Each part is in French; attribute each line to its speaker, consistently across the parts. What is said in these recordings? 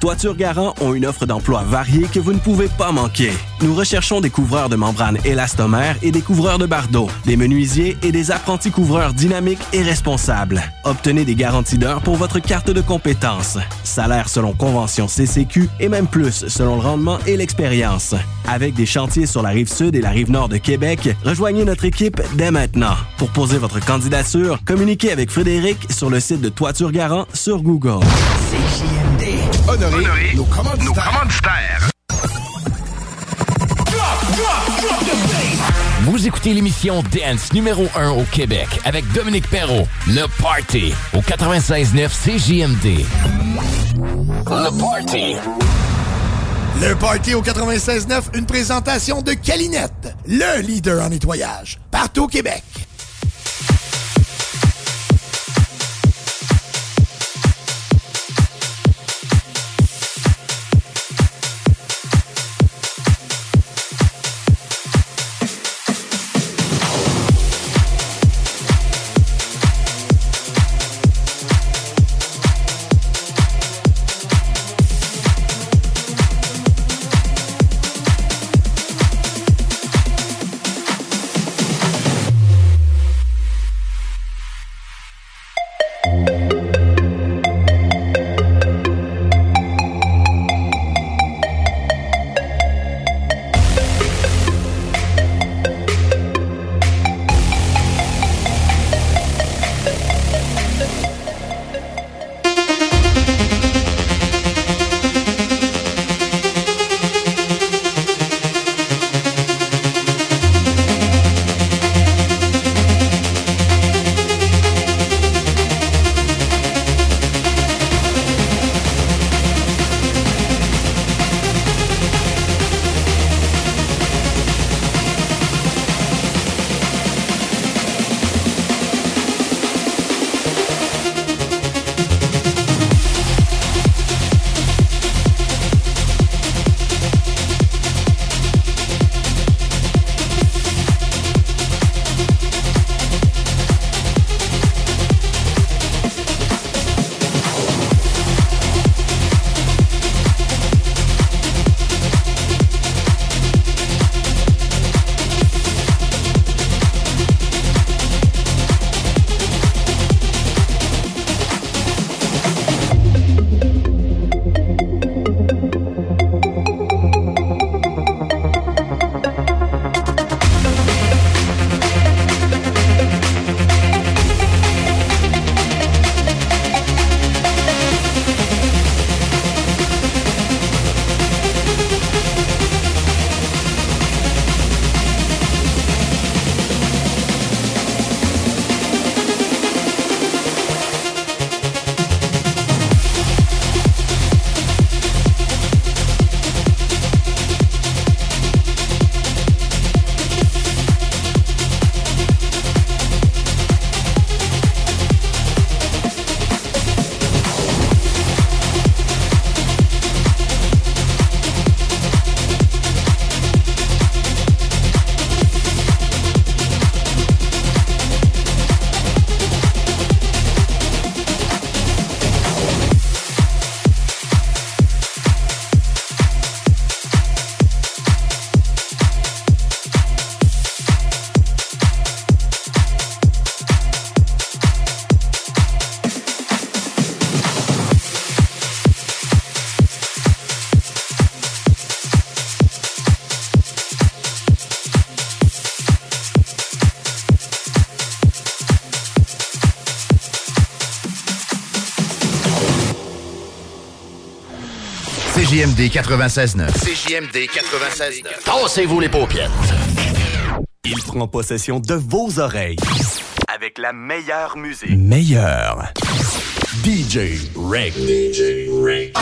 Speaker 1: Toiture Garant ont une offre d'emploi variée que vous ne pouvez pas manquer. Nous recherchons des couvreurs de membranes élastomères et des couvreurs de bardeaux, des menuisiers et des apprentis couvreurs dynamiques et responsables. Obtenez des garanties d'heure pour votre carte de compétences. Salaire selon convention CCQ et même plus selon le rendement et l'expérience. Avec des chantiers sur la rive sud et la rive nord de Québec, rejoignez notre équipe dès maintenant. Pour poser votre candidature, communiquez avec Frédéric sur le site de Toiture Garant sur Google.
Speaker 2: CJMD. Honoré, nos commanditaires.
Speaker 3: Vous écoutez l'émission Dance numéro 1 au Québec avec Dominique Perrault, Le Party, au 96.9 CJMD. Le Party.
Speaker 2: Le Party au 96.9, une présentation de Calinette, le leader en nettoyage, partout au Québec.
Speaker 4: CJMD 96.9. CJMD 96.9. Tassez-vous les paupières.
Speaker 5: Il prend possession de vos oreilles. Avec la meilleure musique.
Speaker 6: Meilleure.
Speaker 5: DJ Reg. DJ Reg.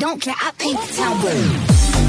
Speaker 6: Don't
Speaker 7: care, I paint the town red.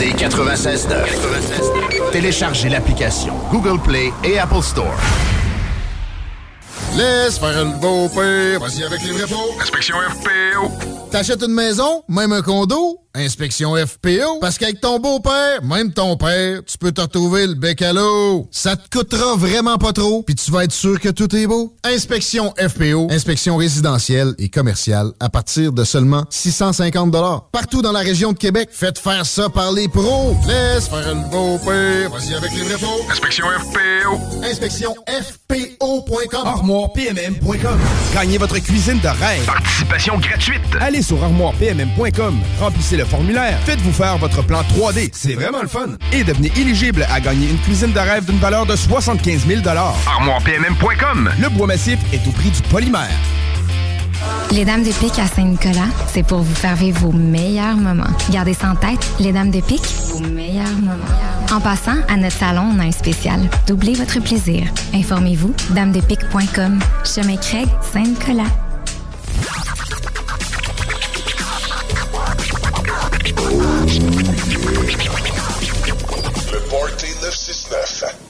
Speaker 4: CJMD 96.9. Téléchargez l'application Google Play et Apple Store.
Speaker 8: Laisse faire le beau père. Vas-y avec les vrais faux. Inspection FPO. T'achètes une maison, même un condo, inspection FPO. Parce qu'avec ton beau-père, même ton père, tu peux te retrouver le bec à l'eau. Ça te coûtera vraiment pas trop, puis tu vas être sûr que tout est beau? Inspection FPO, inspection résidentielle et commerciale à partir de seulement 650 Partout dans la région de Québec, faites faire ça par les pros. Laisse faire le beau-père. Vas-y avec les vrais. Inspection FPO. Inspection FPO.com.
Speaker 9: ArmoirePMM.com. Gagnez votre cuisine de rêve. Participation gratuite. Allez sur ArmoirePMM.com. Remplissez le formulaire. Faites-vous faire votre plan 3D. C'est vraiment le fun. Et devenez éligible à gagner une cuisine de rêve d'une valeur de 75 000 ArmoirePMM.com. Le bois massif est au prix du polymère.
Speaker 10: Les Dames de Pique à Saint-Nicolas, c'est pour vous faire vivre vos meilleurs moments. Gardez ça en tête, les Dames de Pique, vos meilleurs moments. En passant, à notre salon, on a un spécial. Doublez votre plaisir. Informez-vous, damedepique.com. Chemin Craig, Saint-Nicolas.
Speaker 11: Le Party 969.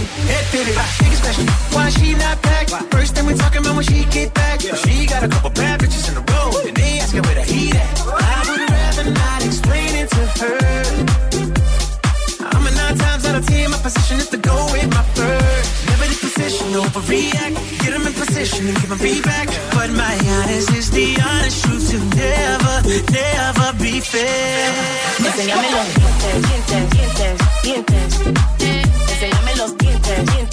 Speaker 12: it, head did it. Niggas special, why she not back? First thing we talking about when she get back. But she got a couple bad bitches in a row, and they askin' where the heat at. I would rather not explain it to her. I'm a nine times out of ten, my position is to go with my first. Never the I react, Get in position and give them feedback. But my honest is the honest truth to never, never be fair.
Speaker 13: enséñame los dientes.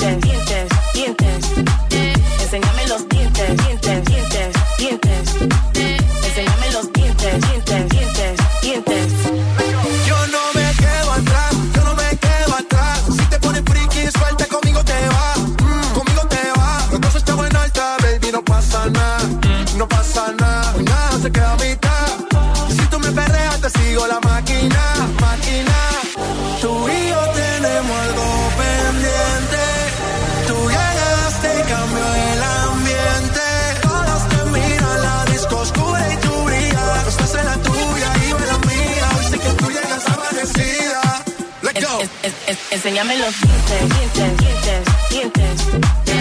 Speaker 13: enséñame los dientes, dientes, dientes, dientes.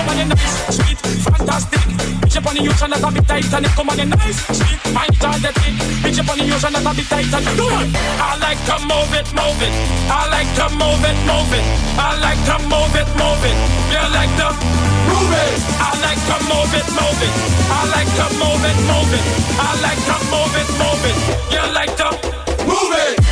Speaker 14: come on the
Speaker 15: nice, sweet, fantastic. Bitch up on the ocean, that's a bit Titanic. Come on the nice, sweet, mind. Bitch up on the ocean, that's a bit Titanic. Do it. I like to move it, move it. I like to move it, move it. I like to move it, move it. You like to move it. I like to move it, move it. I like to move it, move it. I like to move it, move it. You like to move it.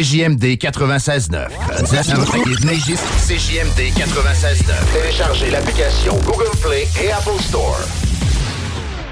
Speaker 4: CJMD 96.9. CJMD 96.9. Téléchargez l'application Google Play et Apple Store.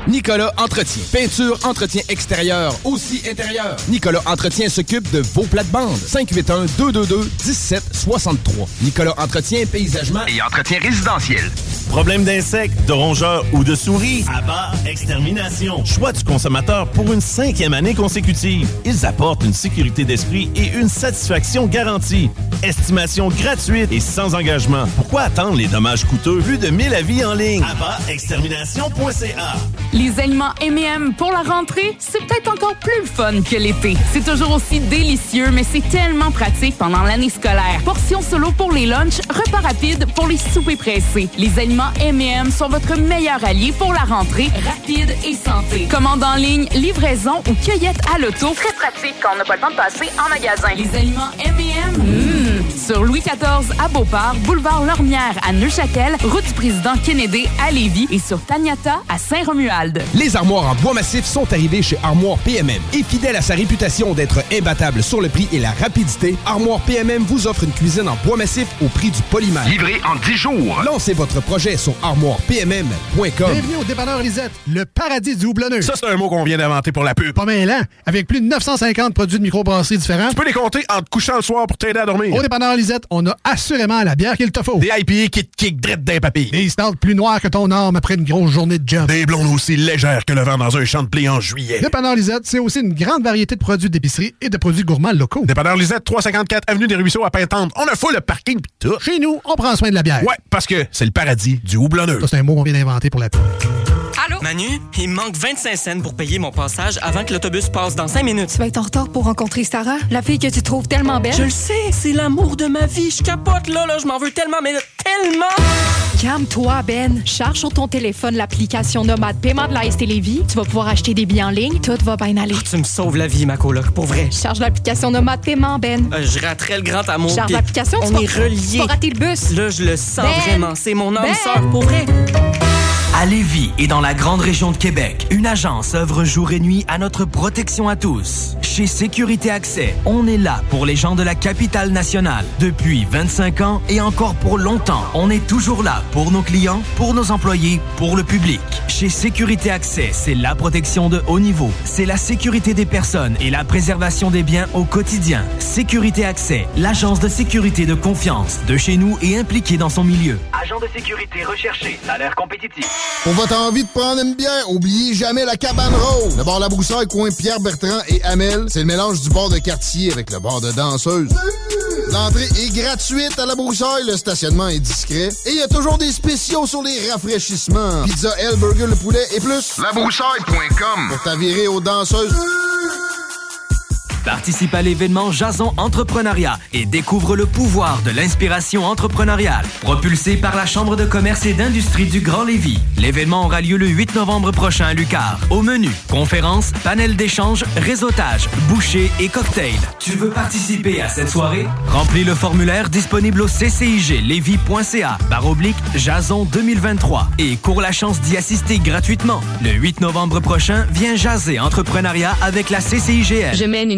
Speaker 16: Nicolas Entretien. Peinture, entretien extérieur, aussi intérieur. Nicolas Entretien s'occupe de vos plates-bandes. 581-222-1763. Nicolas Entretien, paysagement et entretien résidentiel.
Speaker 17: Problème d'insectes, de rongeurs ou de souris? Abat Extermination. Choix du consommateur pour une cinquième année consécutive. Ils apportent une sécurité d'esprit et une satisfaction garantie. Estimation gratuite et sans engagement. Pourquoi attendre les dommages coûteux? Vu de 1000 avis en ligne? Abatextermination.ca
Speaker 18: Les aliments M&M pour la rentrée, c'est peut-être encore plus fun que l'été. C'est toujours aussi délicieux, mais c'est tellement pratique pendant l'année scolaire. Portions solo pour les lunchs, repas rapides pour les soupers pressés. Les aliments M&M sont votre meilleur allié pour la rentrée rapide et santé. Commande en ligne, livraison ou cueillette à l'auto. Très pratique quand on n'a pas le temps de passer en magasin. Les aliments M&M. Sur Louis XIV à Beauport, boulevard Lormière à Neuchâtel, route du président Kennedy à Lévis et sur Taniata à Saint-Romuald.
Speaker 16: Les armoires en bois massif sont arrivées chez Armoire PMM. Et fidèle à sa réputation d'être imbattable sur le prix et la rapidité, Armoire PMM vous offre une cuisine en bois massif au prix du polymère.
Speaker 4: Livré en 10 jours.
Speaker 16: Lancez votre projet sur armoirepmm.com.
Speaker 19: Bienvenue au dépanneur Lisette, le paradis du houblonneux.
Speaker 16: Ça, c'est un mot qu'on vient d'inventer pour la pub.
Speaker 19: Pas mêlant, avec plus de 950 produits de microbrasserie différents.
Speaker 16: Tu peux les compter en te couchant le soir pour t'aider à dormir.
Speaker 19: Au dépanneur Lisette, on a assurément la bière qu'il te faut.
Speaker 16: Des IPA qui te kick drette d'un papy.
Speaker 19: Des stouts plus noirs que ton arme après une grosse journée de job.
Speaker 16: Des blondes aussi légères que le vent dans un champ de blé en juillet.
Speaker 19: Dépanneur Lisette, c'est aussi une grande variété de produits d'épicerie et de produits gourmands locaux.
Speaker 16: Dépanneur Lisette, 354 Avenue des Ruisseaux à Pintante. On a fou le parking pis tout.
Speaker 19: Chez nous, on prend soin de la bière.
Speaker 16: Ouais, parce que c'est le paradis du houblonneux.
Speaker 19: Ça, c'est un mot qu'on vient d'inventer pour la pub.
Speaker 20: Allô? Manu, il me manque 25 cents pour payer mon passage avant que l'autobus passe dans 5 minutes.
Speaker 21: Tu vas être en retard pour rencontrer Sarah, la fille que tu trouves tellement belle.
Speaker 20: Je le sais, c'est l'amour de ma vie. Je capote là, là, je m'en veux tellement, mais tellement!
Speaker 21: Calme-toi, Ben. Charge sur ton téléphone l'application Nomade Paiement de la ST Lévis. Tu vas pouvoir acheter des billets en ligne. Tout va bien aller.
Speaker 20: Oh, tu me sauves la vie, ma coloc, pour vrai.
Speaker 21: Charge l'application Nomade Paiement, Ben.
Speaker 20: Euh, je raterais le grand amour.
Speaker 21: Charge l'application,
Speaker 20: On
Speaker 21: tu
Speaker 20: est reliés.
Speaker 21: tu rater le bus.
Speaker 20: Là, je le sens
Speaker 21: Ben!
Speaker 20: vraiment. C'est mon âme
Speaker 21: Ben!
Speaker 20: sœur, pour vrai.
Speaker 9: À Lévis et dans la grande région de Québec, une agence œuvre jour et nuit à notre protection à tous. Chez Sécurité Accès, on est là pour les gens de la capitale nationale. Depuis 25 ans et encore pour longtemps, on est toujours là pour nos clients, pour nos employés, pour le public. Chez Sécurité Accès, c'est la protection de haut niveau. C'est la sécurité des personnes et la préservation des biens au quotidien. Sécurité Accès, l'agence de sécurité de confiance de chez nous et impliquée dans son milieu. Agent de sécurité recherché, salaire compétitif.
Speaker 8: Pour votre envie de prendre une bière, oubliez jamais la cabane rose. Le bar La Broussaille, coin Pierre Bertrand et Amel, c'est le mélange du bar de quartier avec le bar de danseuse. L'entrée est gratuite à La Broussaille, le stationnement est discret et il y a toujours des spéciaux sur les rafraîchissements. Pizza L, burger, le poulet et plus.
Speaker 4: Labroussaille.com
Speaker 8: Pour t'avirer aux danseuses.
Speaker 9: Participe à l'événement Jason Entrepreneuriat et découvre le pouvoir de l'inspiration entrepreneuriale. Propulsé par la Chambre de commerce et d'industrie du Grand Lévis. L'événement aura lieu le 8 novembre prochain à Lucar. Au menu, conférences, panel d'échange, réseautage, bouchées et cocktails. Tu veux participer à cette soirée? Remplis le formulaire disponible au cciglevy.ca barre oblique Jason 2023 et cours la chance d'y assister gratuitement. Le 8 novembre prochain, viens jaser entrepreneuriat avec la CCIGL.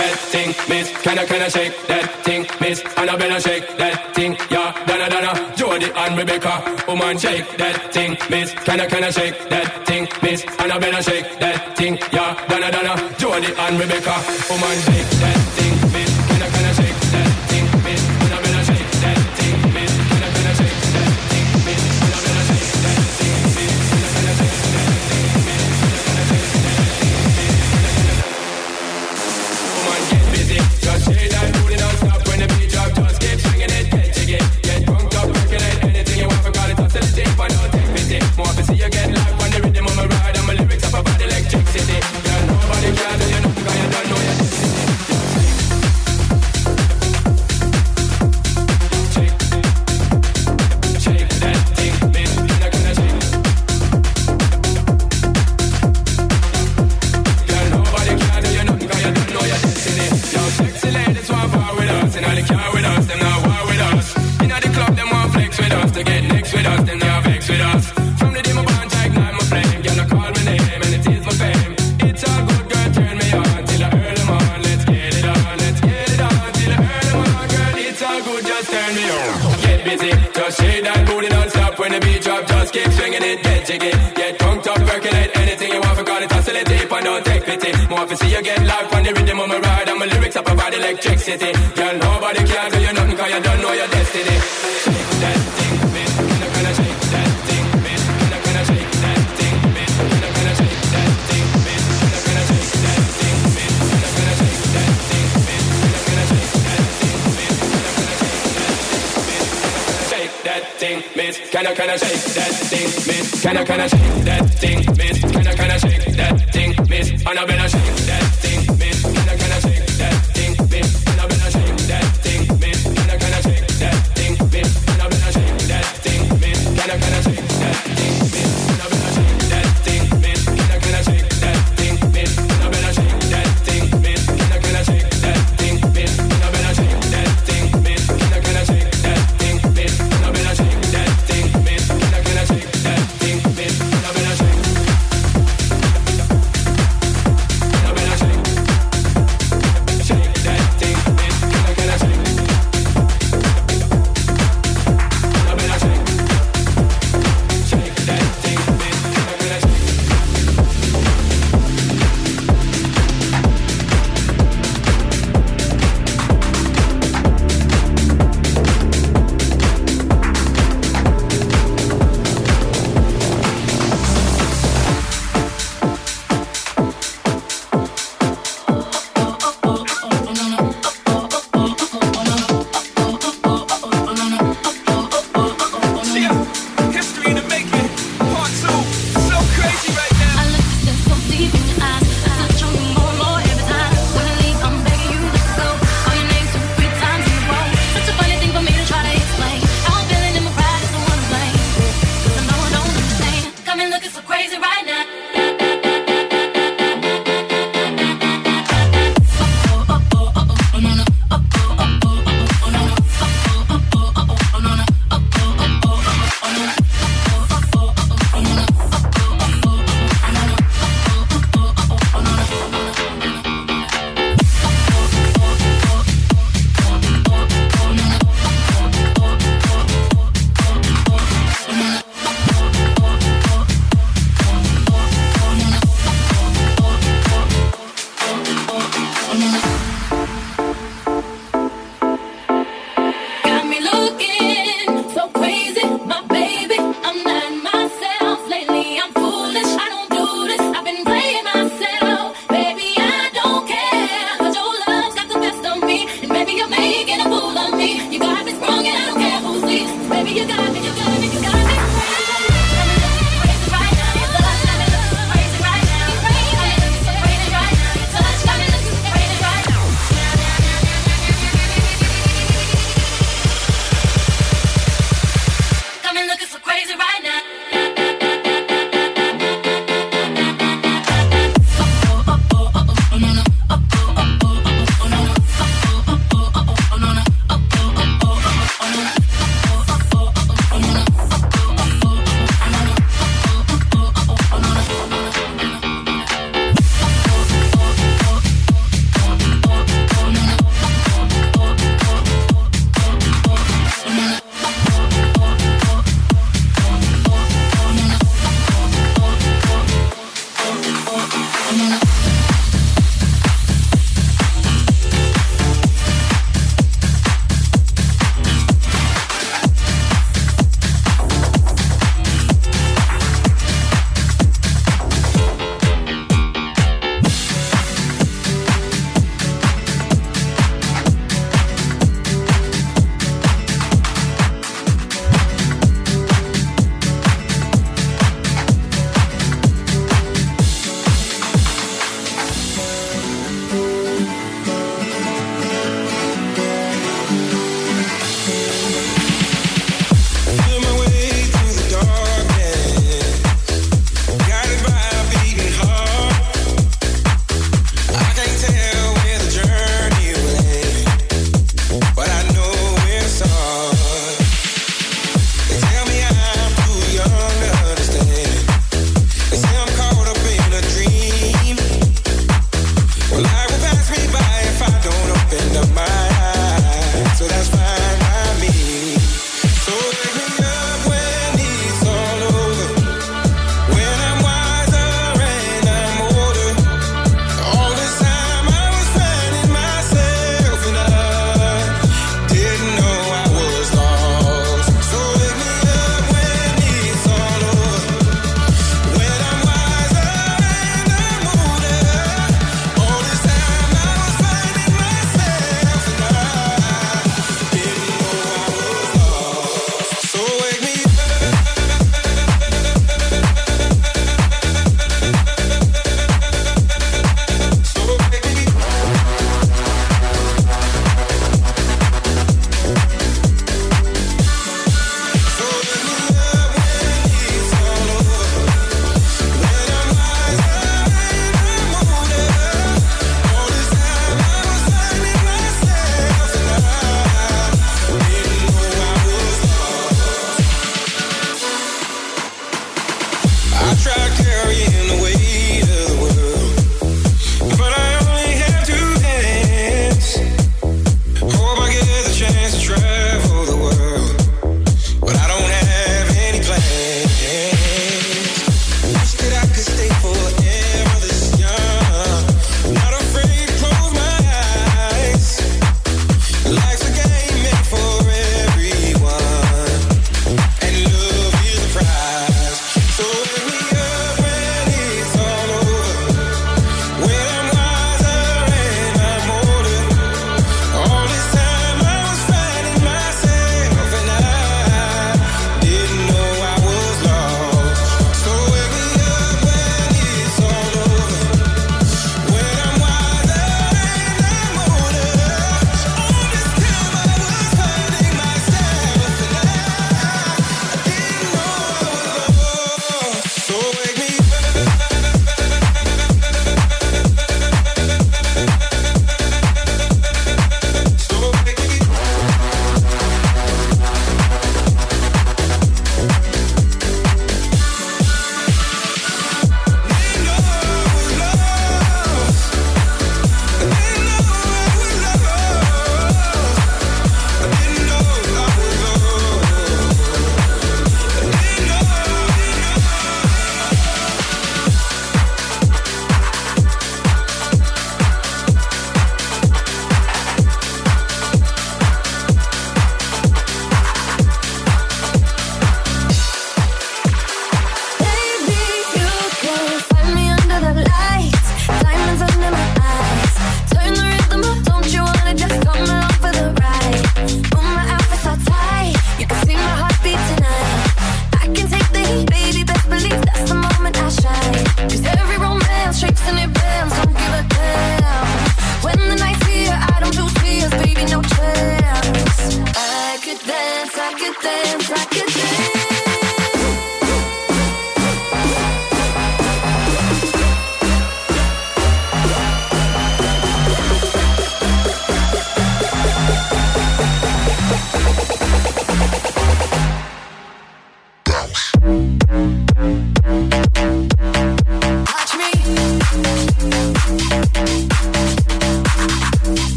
Speaker 22: That thing, miss. Can I, can I shake that thing, miss? Annabella shake that thing, yeah. Donna, Donna, Jody and Rebecca. Woman shake that thing, miss. Can I, can I shake that thing, miss? Annabella shake that thing, yeah. Donna, Donna, Jody and Rebecca. Woman shake that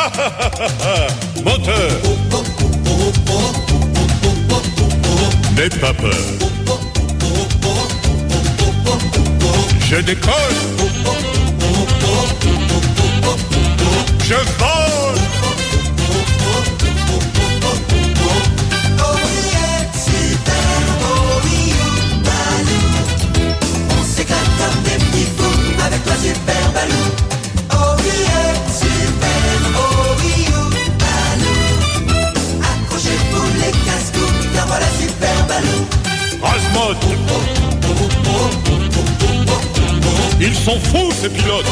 Speaker 5: Moteur. N'aie pas peur. Je décolle. Je vole.
Speaker 23: On s'éclate comme avec super balou. Car voilà super balou.
Speaker 5: Rasmod. Ils sont fous ces pilotes.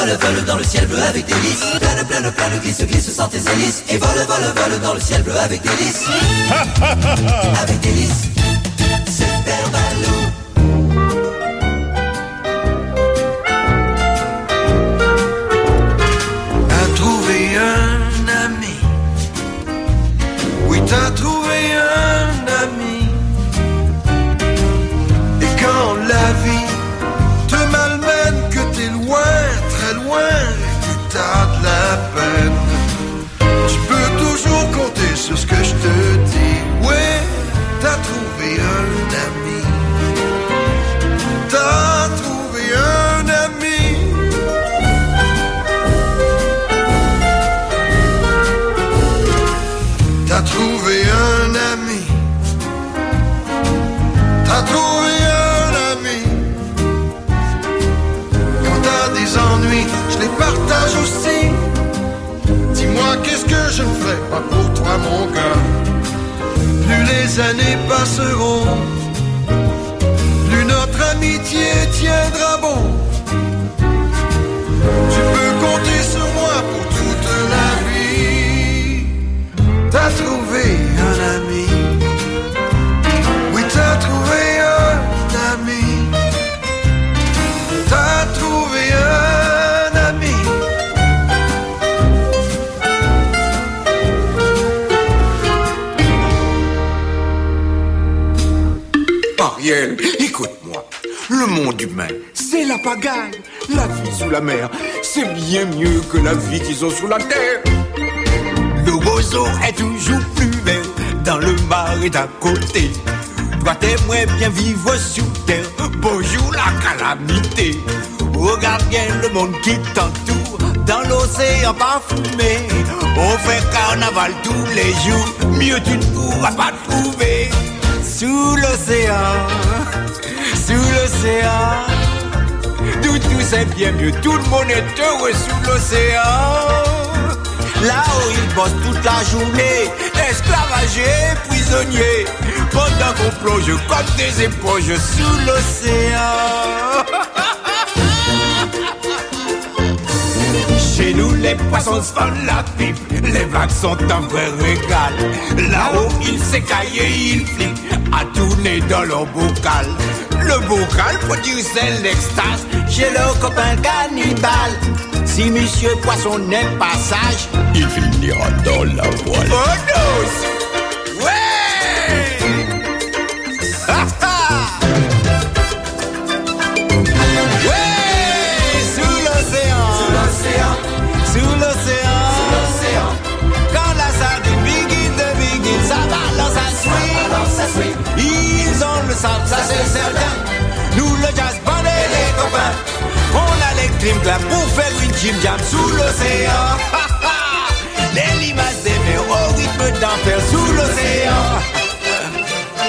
Speaker 23: Vole, vole, dans le ciel bleu avec délice Plane, plane, plane, glisse, glisse sans tes hélices. Et vole, vole, vole dans le ciel bleu avec délice Avec délice Super Balou.
Speaker 24: T'as trouvé un ami. Oui, t'as trouvé années passeront, La vie
Speaker 25: sous la mer, c'est bien mieux que la vie qu'ils ont sous la terre. Le roseau est toujours plus belle dans le mar et d'à côté. Toi t'aimerais bien vivre sous terre. Bonjour la calamité. Regarde bien le monde qui t'entoure dans l'océan parfumé. On fait carnaval tous les jours. Mieux tu ne pourras pas trouver. Sous l'océan, sous l'océan. Tout, tout c'est bien mieux. Tout le monde est heureux sous l'océan. Là-haut, ils bossent toute la journée, esclavagés, prisonniers, pendant qu'on plonge comme des éponges sous l'océan. Chez nous, les poissons se font la pipe, les vagues sont un vrai régal. Là-haut, ils s'écaillent et ils flippent, à tourner dans leur bocal. Le bocal produit l'extase chez leur copain cannibale. Si monsieur poisson n'est pas sage, il finira dans la voile. Oh! Ça c'est certain. Nous le jazz band et les copains. On a les crimes clap pour faire une Jim Jam sous l'océan. les limaces des mers au rythme d'enfer sous l'océan.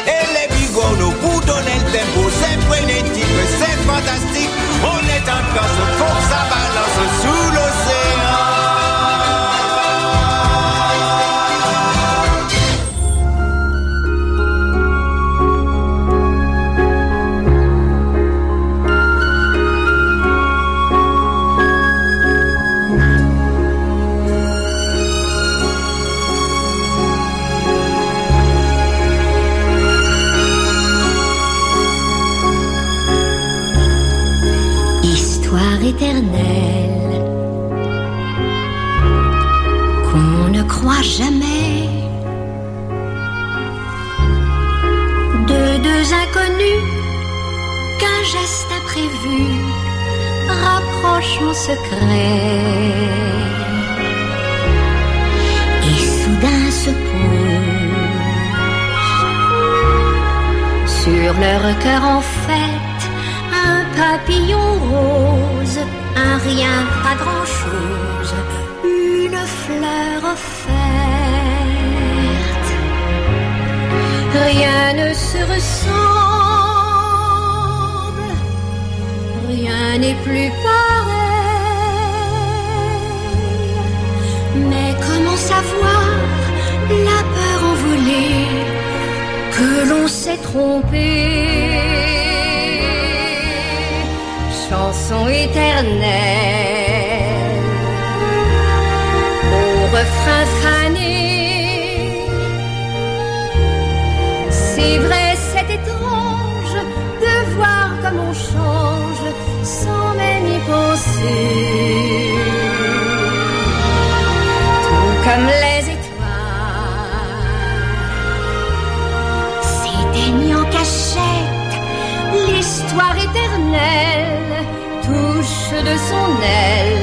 Speaker 25: Et les bigorneaux pour donner le tempo, c'est frénétique, c'est fantastique. On est encore faut que ça balance sous l'océan.
Speaker 26: En secret et soudain se pose sur leur cœur en fête un papillon rose, un rien, pas grand-chose, une fleur offerte. Rien ne se ressemble, rien n'est plus pareil. La peur envolée que l'on s'est trompé? chanson éternelle au refrain fané. C'est vrai, c'est étrange de voir comme on change sans même y penser. Touche de son aile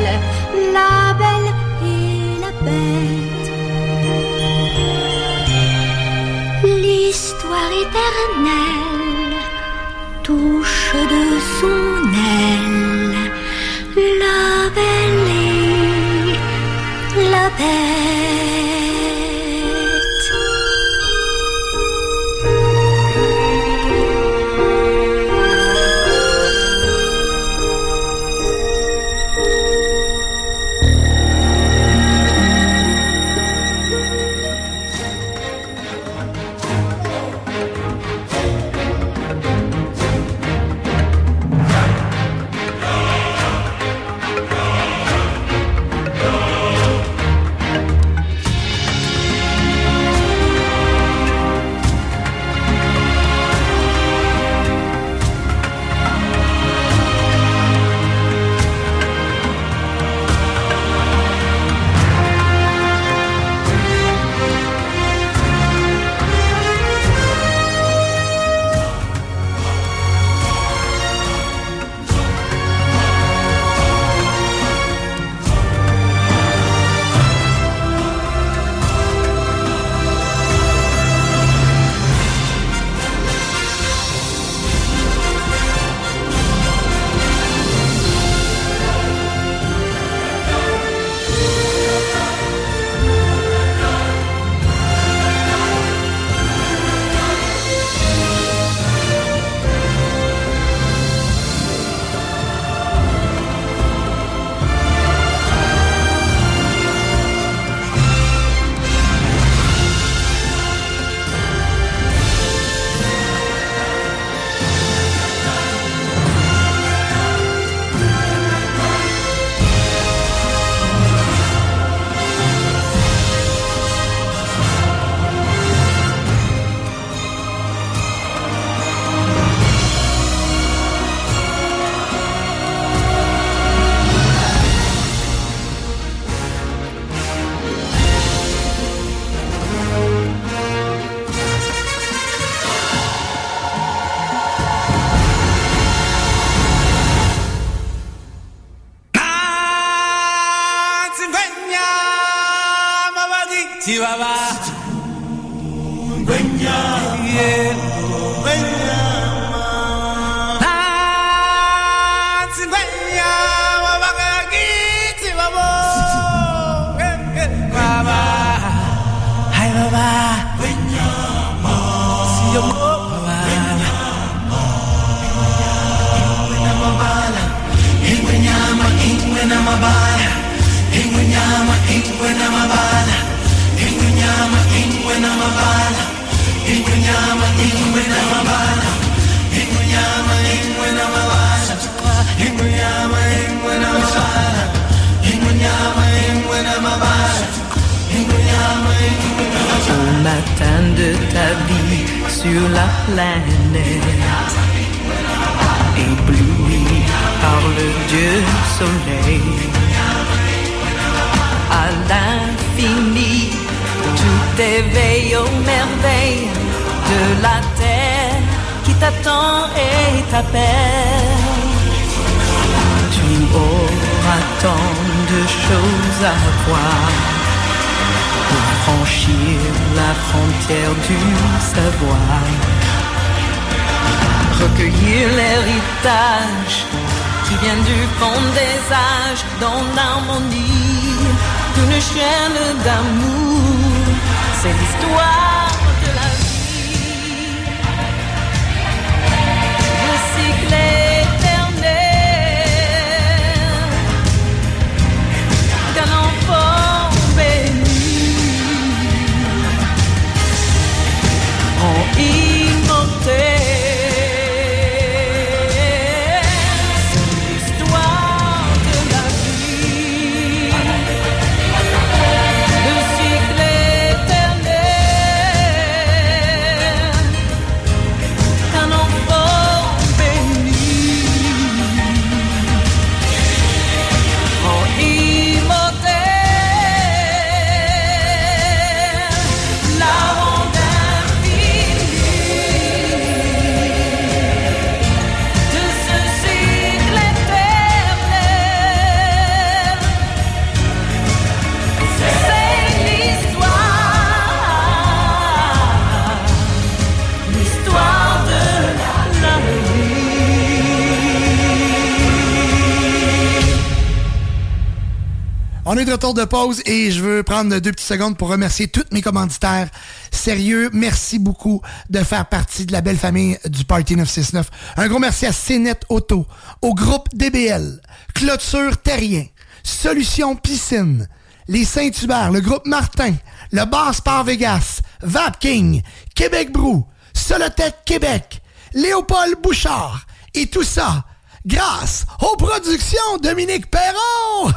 Speaker 26: De
Speaker 27: pause et je veux prendre deux petites secondes pour remercier tous mes commanditaires. Sérieux, merci beaucoup de faire partie de la belle famille du Party 969. Un gros merci à CNET Auto, au groupe DBL, Clôture Terrien, Solution Piscine, les Saint-Hubert, le groupe Martin, le Bar Sport Vegas, Vapking, Québec Brou, Solotech Québec, Léopold Bouchard et tout ça grâce aux productions Dominique Perron.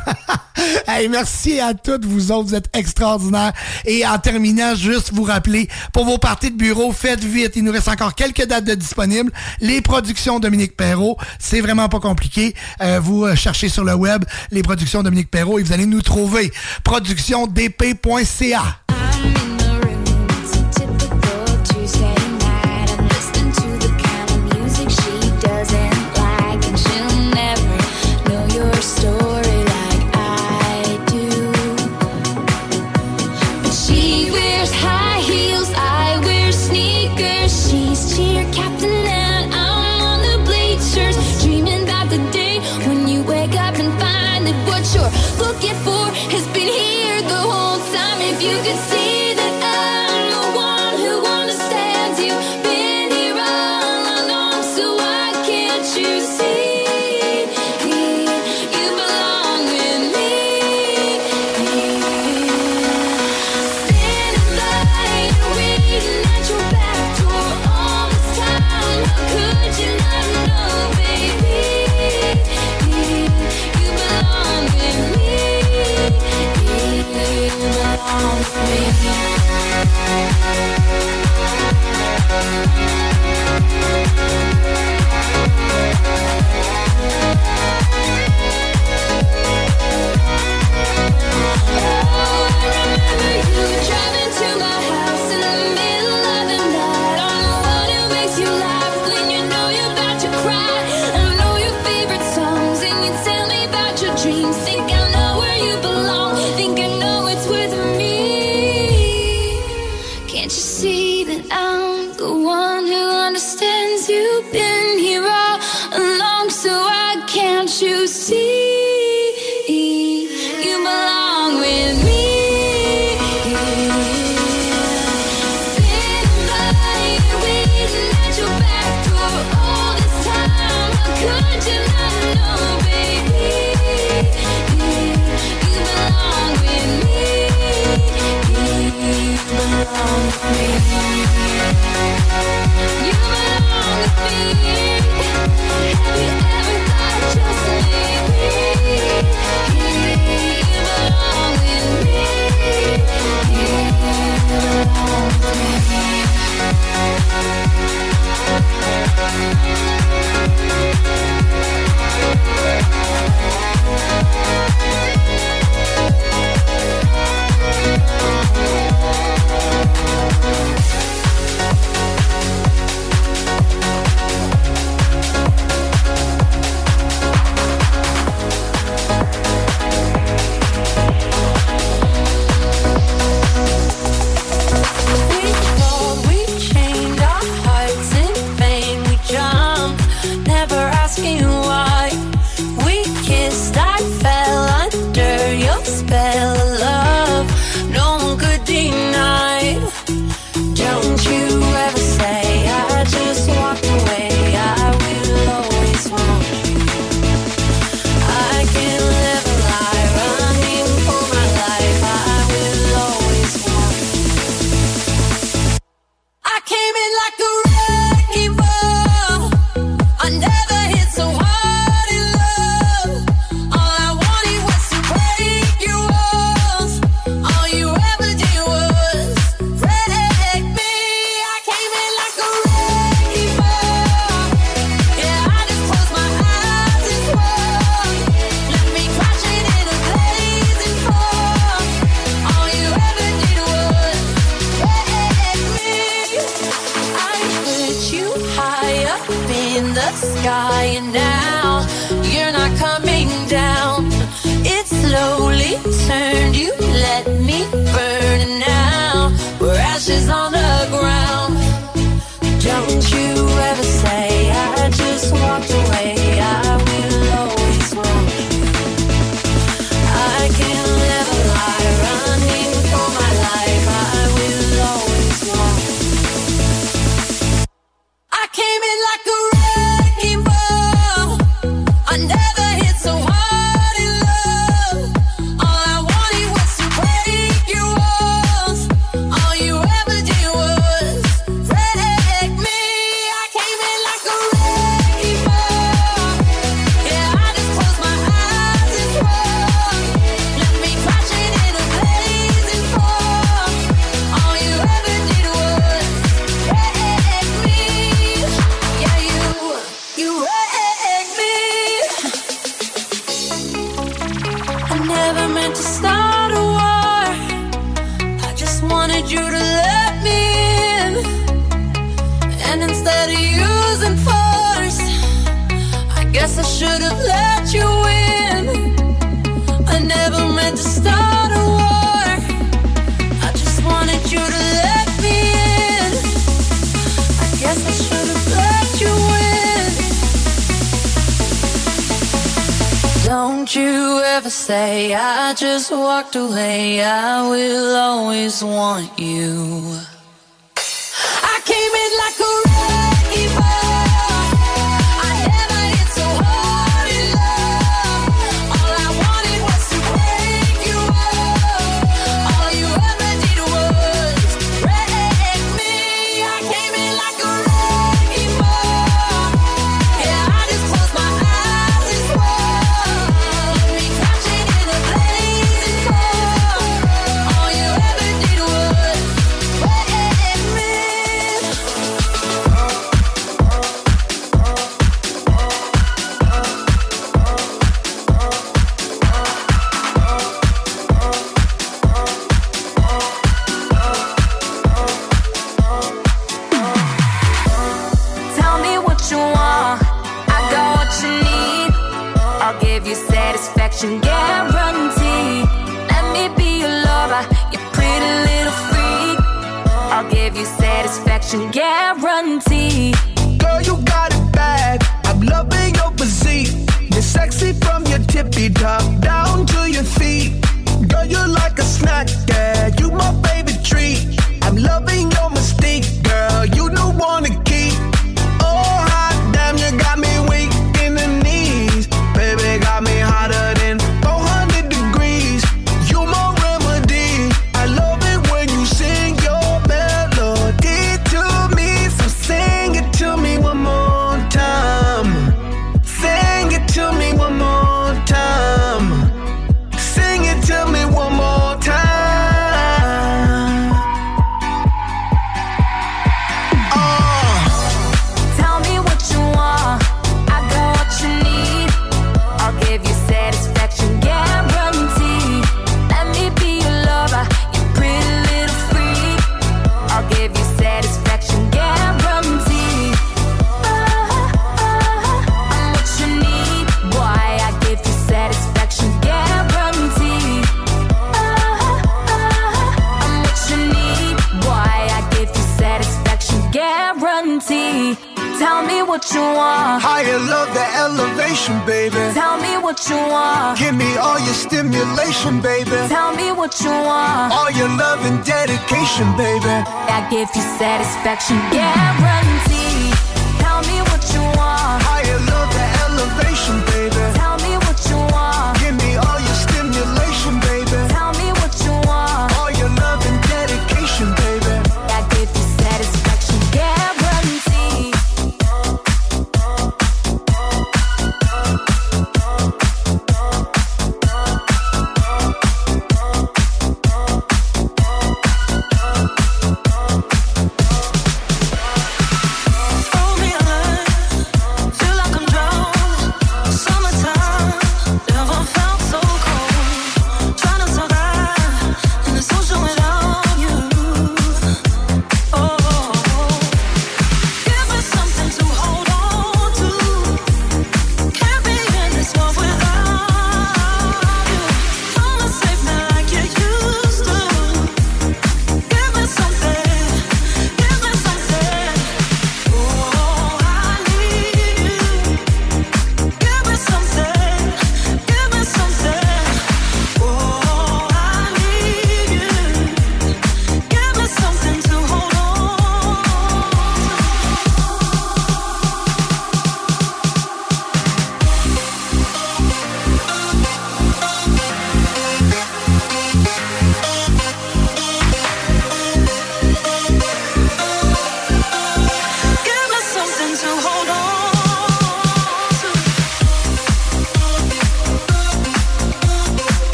Speaker 27: hey, merci à toutes vous autres, vous êtes extraordinaires. Et en terminant, juste vous rappeler, pour vos parties de bureau, faites vite. Il nous reste encore quelques dates de disponibles. Les productions Dominique Perrault, c'est vraiment pas compliqué. Euh, vous euh, cherchez sur le web les productions Dominique Perrault et vous allez nous trouver. Productiondp.ca.
Speaker 28: me.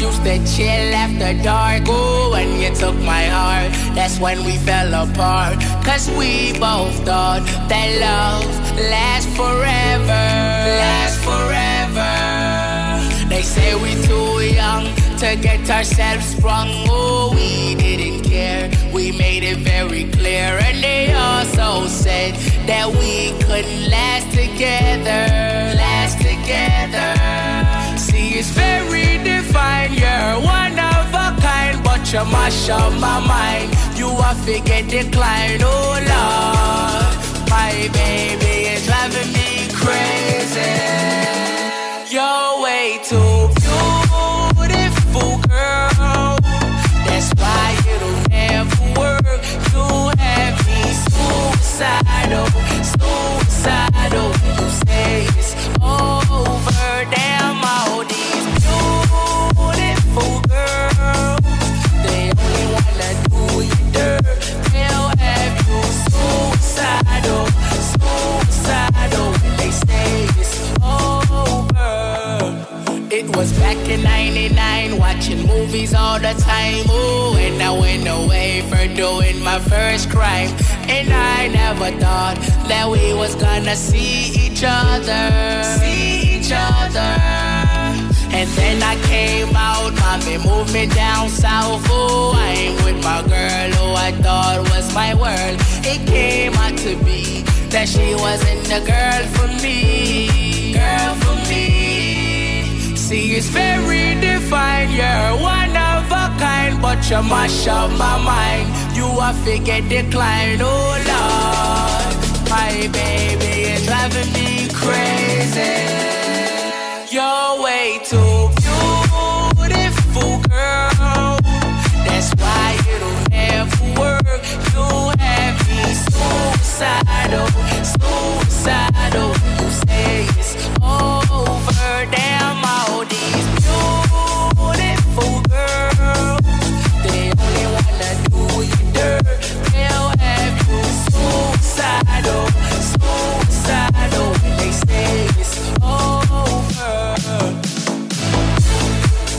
Speaker 29: Used to chill after dark. Ooh, when you took my heart, that's when we fell apart. Cause we both thought that love lasts forever. Lasts forever. They say we too young to get ourselves sprung. Oh, we didn't care. We made it very clear. And they also said that we couldn't last together. Last together. See, it's very defined. You're one of a kind, but you mash up my mind. You are forget decline. Oh, Lord. My baby is driving me crazy. You're way too beautiful, girl. That's why it'll never work. You have me suicidal, suicidal. You say it's over. Damn, all these girls, they only wanna do you dirt. They'll have you suicidal, suicidal. They say it's over. It was back in 99, watching movies all the time. Ooh, and I went away for doing my first crime. And I never thought that we was gonna see each other. See each other. And then I came out, mommy moved me down south. Oh, I ain't with my girl who I thought was my world. It came out to be that she wasn't the girl for me. Girl for me. See, it's very defined. You're one of a kind, but you mash up my mind. You are forget decline. Oh Lord, my baby is driving me crazy. You're way too beautiful, girl. That's why it'll never work. You have me suicidal, suicidal. You say it's over. Damn, all these beautiful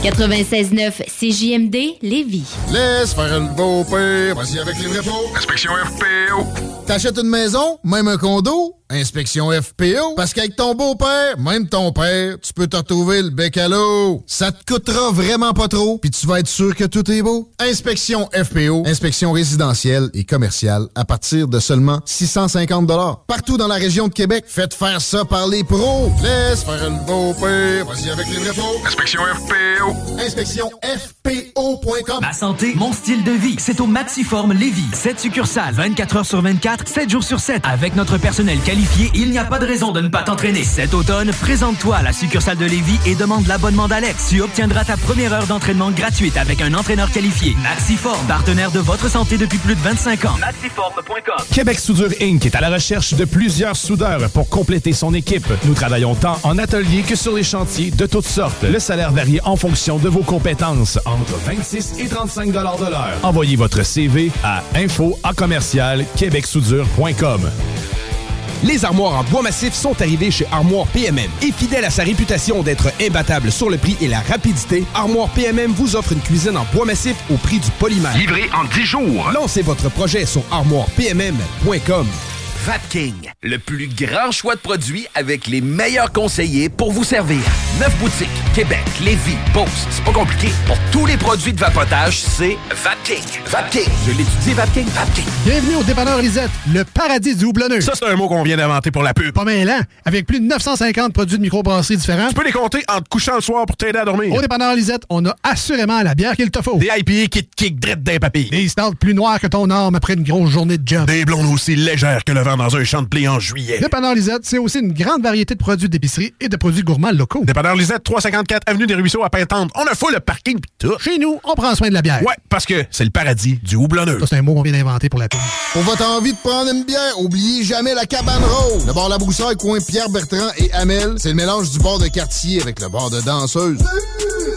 Speaker 30: 96.9 CJMD Lévis.
Speaker 8: Laisse faire le beau père. Vas-y avec les vrais pots. Inspection FPO. T'achètes une maison, même un condo? Inspection FPO. Parce qu'avec ton beau-père, même ton père, tu peux te retrouver le bec à l'eau. Ça te coûtera vraiment pas trop, puis tu vas être sûr que tout est beau. Inspection FPO. Inspection résidentielle et commerciale à partir de seulement 650 Partout dans la région de Québec, faites faire ça par les pros. Laisse faire le beau-père. Vas-y avec les vrais pots. Inspection FPO. Inspection FPO.com.
Speaker 9: Ma santé, mon style de vie, c'est au Maxiform Lévis. 7 succursales, 24 heures sur 24, 7 jours sur 7. Avec notre personnel qualifié, il n'y a pas de raison de ne pas t'entraîner. Cet automne, présente-toi à la succursale de Lévis et demande l'abonnement d'Alex. Tu obtiendras ta première heure d'entraînement gratuite avec un entraîneur qualifié. Maxiform, partenaire de votre santé depuis plus de 25 ans. Maxiform.com.
Speaker 31: Québec Soudure Inc. est à la recherche de plusieurs soudeurs pour compléter son équipe. Nous travaillons tant en atelier que sur les chantiers de toutes sortes. Le salaire varie en fonction de vos compétences, entre 26 et 35 de l'heure. Envoyez votre CV à info à commercial québecsoudure.com.
Speaker 16: Les armoires en bois massif sont arrivées chez Armoire PMM. Et fidèle à sa réputation d'être imbattable sur le prix et la rapidité, Armoire PMM vous offre une cuisine en bois massif au prix du polymère.
Speaker 4: Livré en 10 jours.
Speaker 16: Lancez votre projet sur armoirepmm.com.
Speaker 32: Vapking, le plus grand choix de produits avec les meilleurs conseillers pour vous servir. Neuf boutiques, Québec, Lévis, Beauce. C'est pas compliqué. Pour tous les produits de vapotage, c'est Vapking. Vapking. Je l'étudie, Vapking. Vapking.
Speaker 19: Bienvenue au dépanneur Lisette, le paradis du houblonneux.
Speaker 16: Ça, c'est un mot qu'on vient d'inventer pour la pub.
Speaker 19: Pas mal, hein? Avec plus de 950 produits de microbrasserie différents.
Speaker 16: Tu peux les compter en te couchant le soir pour t'aider à dormir.
Speaker 19: Au dépanneur Lisette, on a assurément la bière qu'il te faut.
Speaker 16: Des IPA qui te kick drette d'un papy.
Speaker 19: Des stouts plus noirs que ton arme après une grosse journée de job.
Speaker 16: Des blondes aussi légères que le vent dans un champ de blé en juillet.
Speaker 19: Dépanneur Lisette, c'est aussi une grande variété de produits d'épicerie et de produits gourmands locaux.
Speaker 16: Dépanneur Lisette, 354 Avenue des Ruisseaux à Pintante. On a full le parking pis tout.
Speaker 19: Chez nous, on prend soin de la bière.
Speaker 16: Ouais, parce que c'est le paradis du houblonneux.
Speaker 19: Ça, c'est un mot qu'on vient d'inventer pour la pub.
Speaker 8: Pour votre envie de prendre une bière, oubliez jamais la cabane rose. Le bar La Broussaille, coin Pierre Bertrand et Amel, c'est le mélange du bar de quartier avec le bar de danseuse.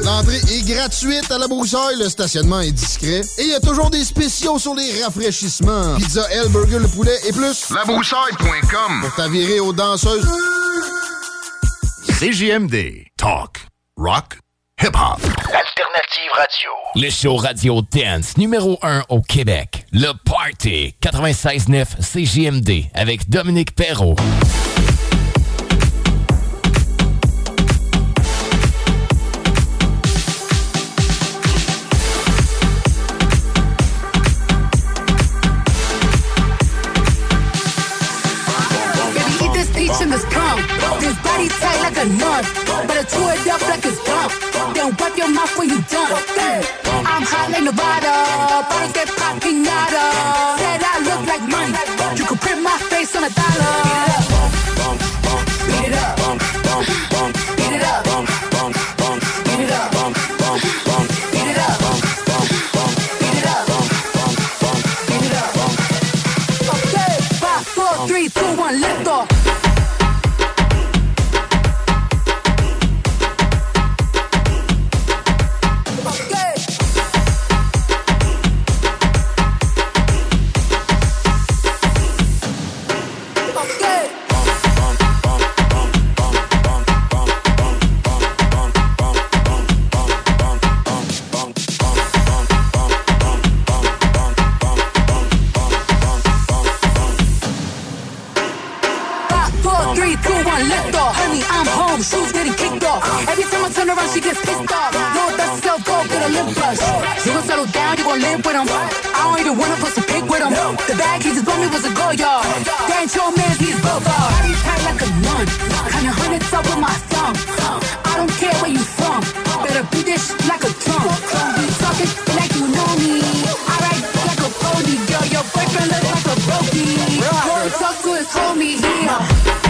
Speaker 8: L'entrée est gratuite à La Broussaille, le stationnement est discret et il y a toujours des spéciaux sur les rafraîchissements. Pizza L, burger, le poulet et plus.
Speaker 25: Labroussaille.com
Speaker 8: Pour t'avirer aux danseuses.
Speaker 4: CJMD. Talk. Rock. hip-hop. Alternative Radio. Le show radio dance numéro 1 au Québec. Le Party 96.9 CJMD avec Dominique Perrault.
Speaker 33: Then wipe your mouth when you done. I'm hot like Nevada. Body get popping nada. Said I look like money. You could print my face on a dollar. You gon' settle down, you gon' live with him. I don't even wanna put some pick with him. The bag he just bought me was a go yard. That ain't your man, he's boulevard. Body tight like a nun. Kinda hundreds up with my thumb. I don't care where you from. Better beat this shit like a drum. You talking like you know me. I ride like a pony, girl. Your boyfriend look like a brokey. Go talk to his homie here.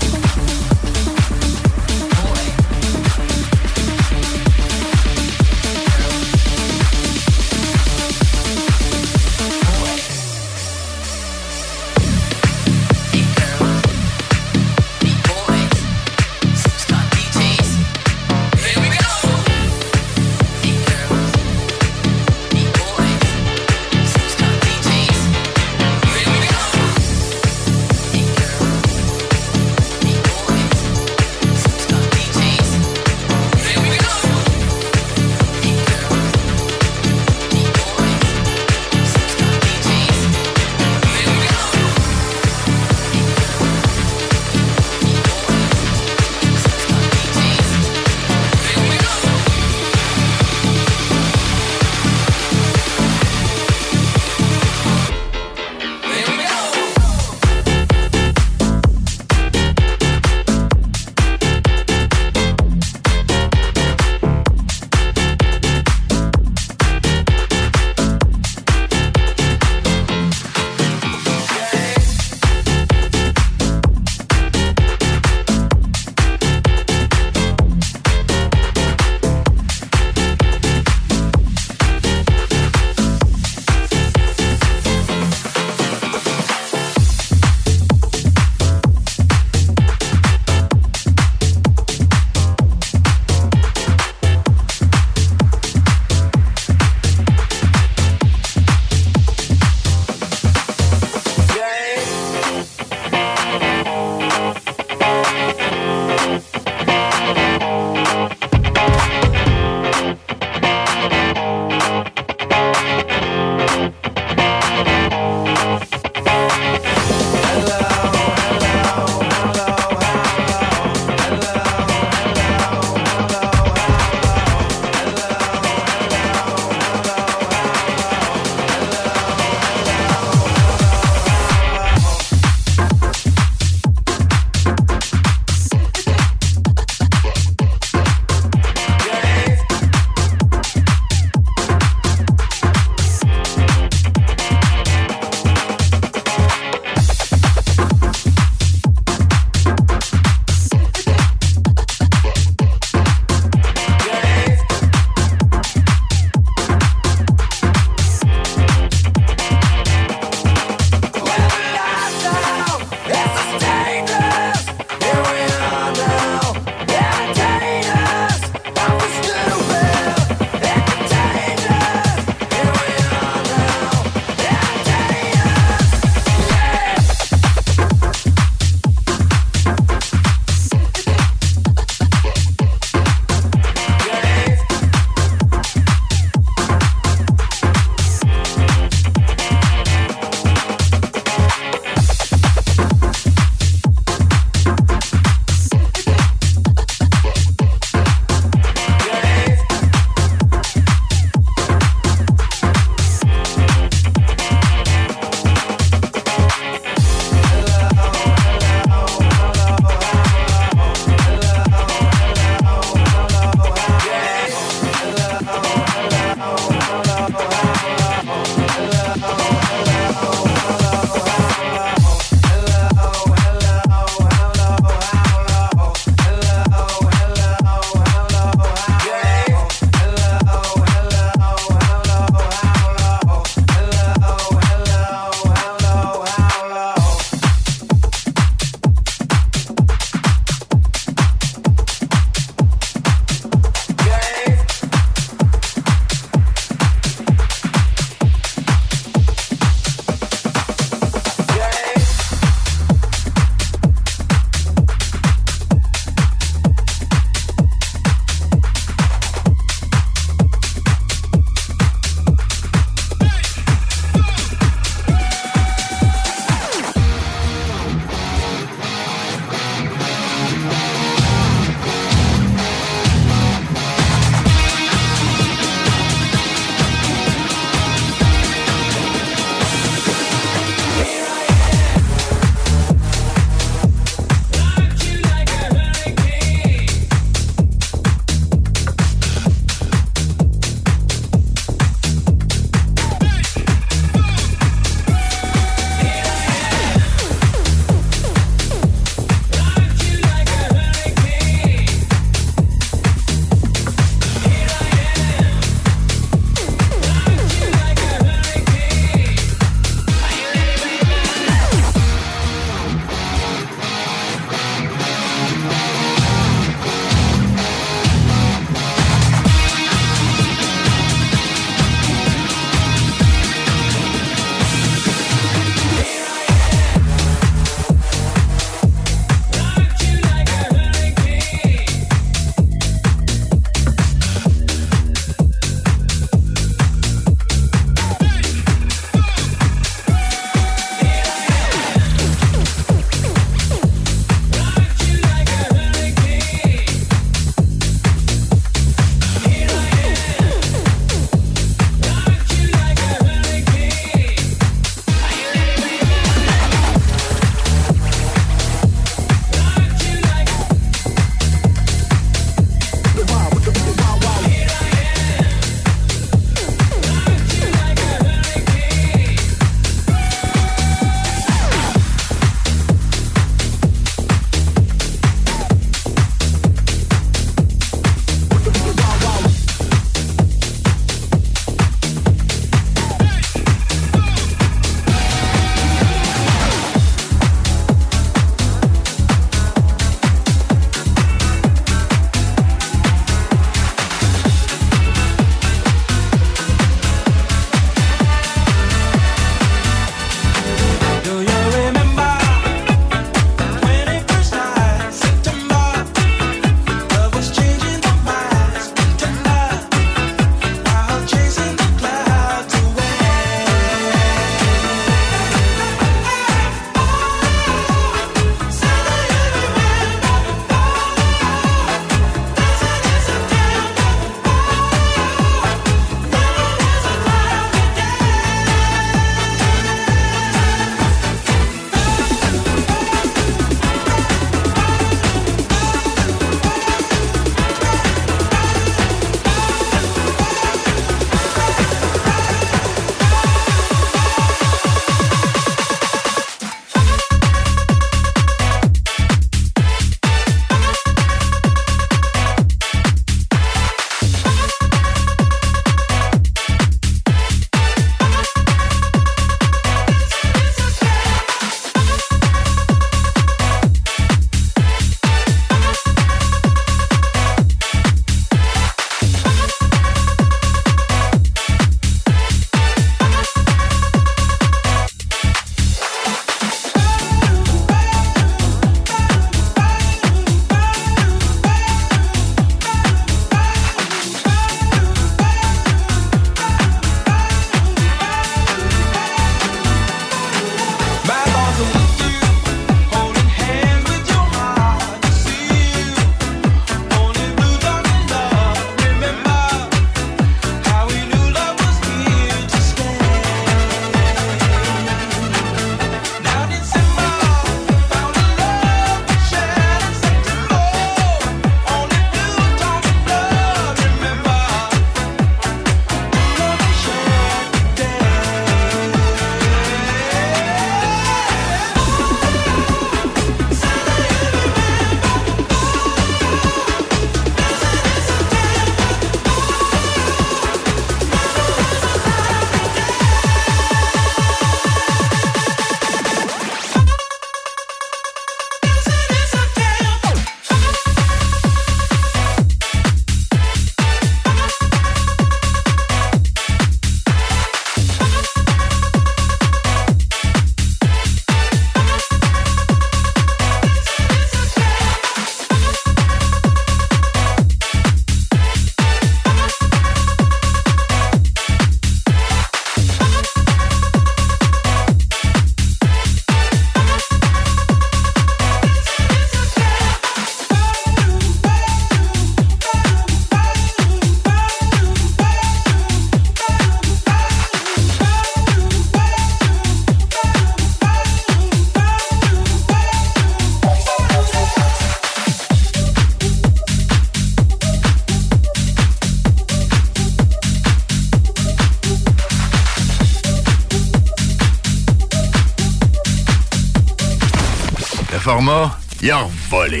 Speaker 4: Format, il a volé.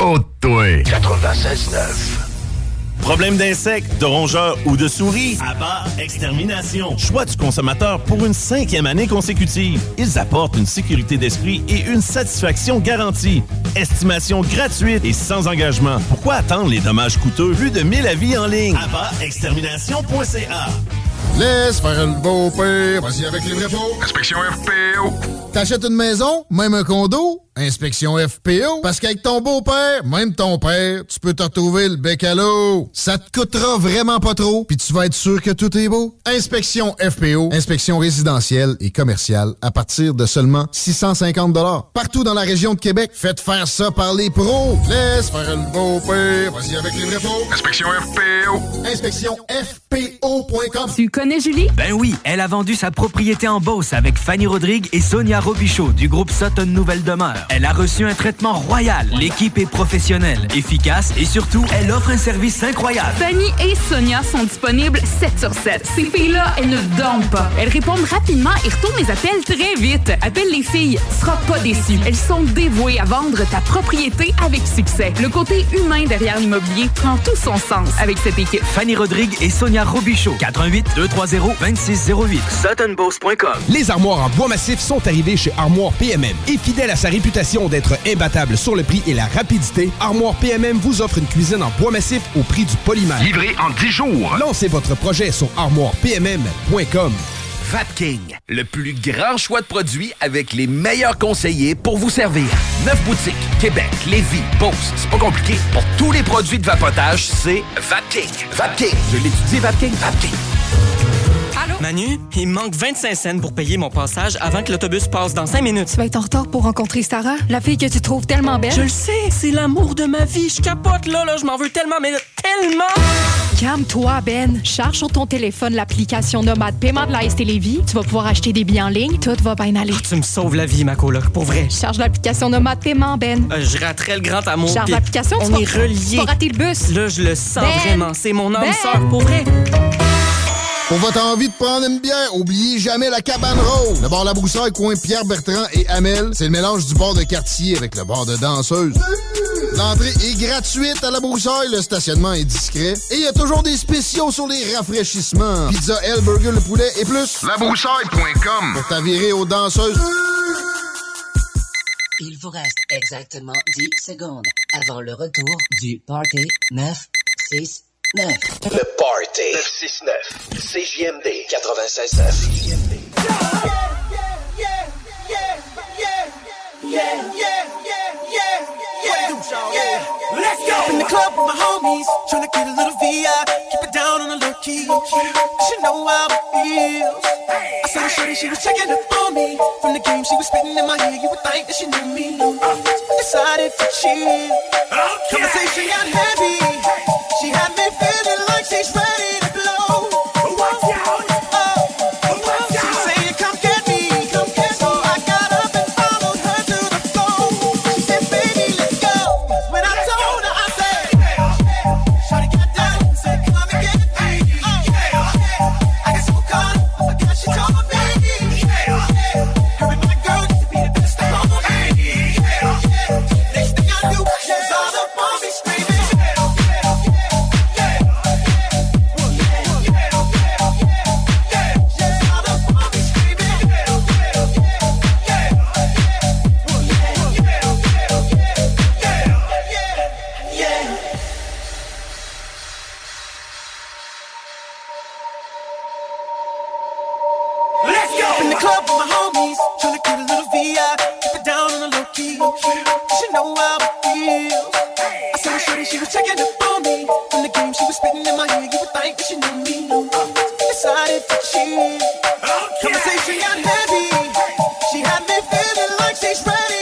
Speaker 4: Oh, toi. 96.9.
Speaker 17: Problème d'insectes, de rongeurs ou de souris? Abba Extermination. Choix du consommateur pour une cinquième année consécutive. Ils apportent une sécurité d'esprit et une satisfaction garantie. Estimation gratuite et sans engagement. Pourquoi attendre les dommages coûteux vu de 1000 avis en ligne? Extermination.ca
Speaker 8: Laisse faire le beau père. Vas-y avec les vrais faux.
Speaker 4: Inspection FPO.
Speaker 8: T'achètes une maison, même un condo? Inspection FPO. Parce qu'avec ton beau-père, même ton père, tu peux te retrouver le bec à l'eau. Ça te coûtera vraiment pas trop, puis tu vas être sûr que tout est beau. Inspection FPO. Inspection résidentielle et commerciale à partir de seulement 650 Partout dans la région de Québec, faites faire ça par les pros. Laisse faire le beau-père. Vas-y avec les vrais faux.
Speaker 4: Inspection FPO.
Speaker 8: Inspection FPO.com.
Speaker 18: Tu connais Julie?
Speaker 9: Ben oui, elle a vendu sa propriété en Beauce avec Fanny Rodrigue et Sonia Robichaud du groupe Sutton Nouvelle Demeure. Elle a reçu un traitement royal. L'équipe est professionnelle, efficace et surtout, elle offre un service incroyable.
Speaker 18: Fanny et Sonia sont disponibles 7 sur 7. Ces filles-là, elles ne dorment pas. Elles répondent rapidement et retournent les appels très vite. Appelle les filles, tu seras pas déçu. Elles sont dévouées à vendre ta propriété avec succès. Le côté humain derrière l'immobilier prend tout son sens avec cette équipe.
Speaker 9: Fanny Rodrigue et Sonia Robichaud. 88 230 2608. SuttonBoss.com.
Speaker 34: Les armoires en bois massif sont arrivées chez Armoire PMM. Et fidèle à sa réputation d'être imbattable sur le prix et la rapidité, Armoire PMM vous offre une cuisine en bois massif au prix du polymère.
Speaker 4: Livré en 10 jours.
Speaker 34: Lancez votre projet sur armoirepmm.com.
Speaker 16: Vapking, le plus grand choix de produits avec les meilleurs conseillers pour vous servir. Neuf boutiques, Québec, Lévis, Beauce, c'est pas compliqué. Pour tous les produits de vapotage, c'est Vapking. Vapking, je l'étudie, Vapking, Vapking.
Speaker 35: Manu, il me manque 25 cents pour payer mon passage avant que l'autobus passe dans 5 minutes.
Speaker 21: Tu vas être en retard pour rencontrer Sarah, la fille que tu trouves tellement belle.
Speaker 35: Je le sais, c'est l'amour de ma vie. Je capote là, là, je m'en veux tellement, mais tellement!
Speaker 21: Calme-toi, Ben. Charge sur ton téléphone l'application Nomade Paiement de la ST Lévis. Tu vas pouvoir acheter des billets en ligne. Tout va bien aller.
Speaker 35: Tu me sauves la vie, ma coloc, pour vrai.
Speaker 21: Charge l'application Nomade Paiement, Ben.
Speaker 35: Euh, je raterais le grand amour.
Speaker 21: Charge l'application, tu
Speaker 35: On
Speaker 21: vas-
Speaker 35: est reliés.
Speaker 21: tu vas rater le bus.
Speaker 35: Là, je le sens
Speaker 21: Ben!
Speaker 35: vraiment. C'est mon âme
Speaker 21: Ben!
Speaker 35: sœur, pour vrai.
Speaker 8: Pour votre envie de prendre une bière, oubliez jamais la cabane rose. Le bar La Broussaille, coin Pierre Bertrand et Amel, c'est le mélange du bar de quartier avec le bar de danseuse. L'entrée est gratuite à La Broussaille, le stationnement est discret et il y a toujours des spéciaux sur les rafraîchissements. Pizza, L, burger, le poulet et plus.
Speaker 4: Labroussaille.com
Speaker 8: Pour t'avirer aux danseuses.
Speaker 36: Il vous reste exactement 10 secondes avant le retour du Party 969.
Speaker 37: Le Party 969. CJMD 96.9.
Speaker 12: Yeah, let's go! In the club with my homies, tryna get a little VI. Keep it down on the low key. She know how it feels. I saw her shorty, she was checking up on me. From the game she was spitting in my ear, you would think that she knew me. Decided to chill. Conversation got heavy. She had me feeling like she's ready to blow. Game, she was in my ear. You would think that she knew me. Decided to chill. Conversation got heavy. She had me feeling like she's ready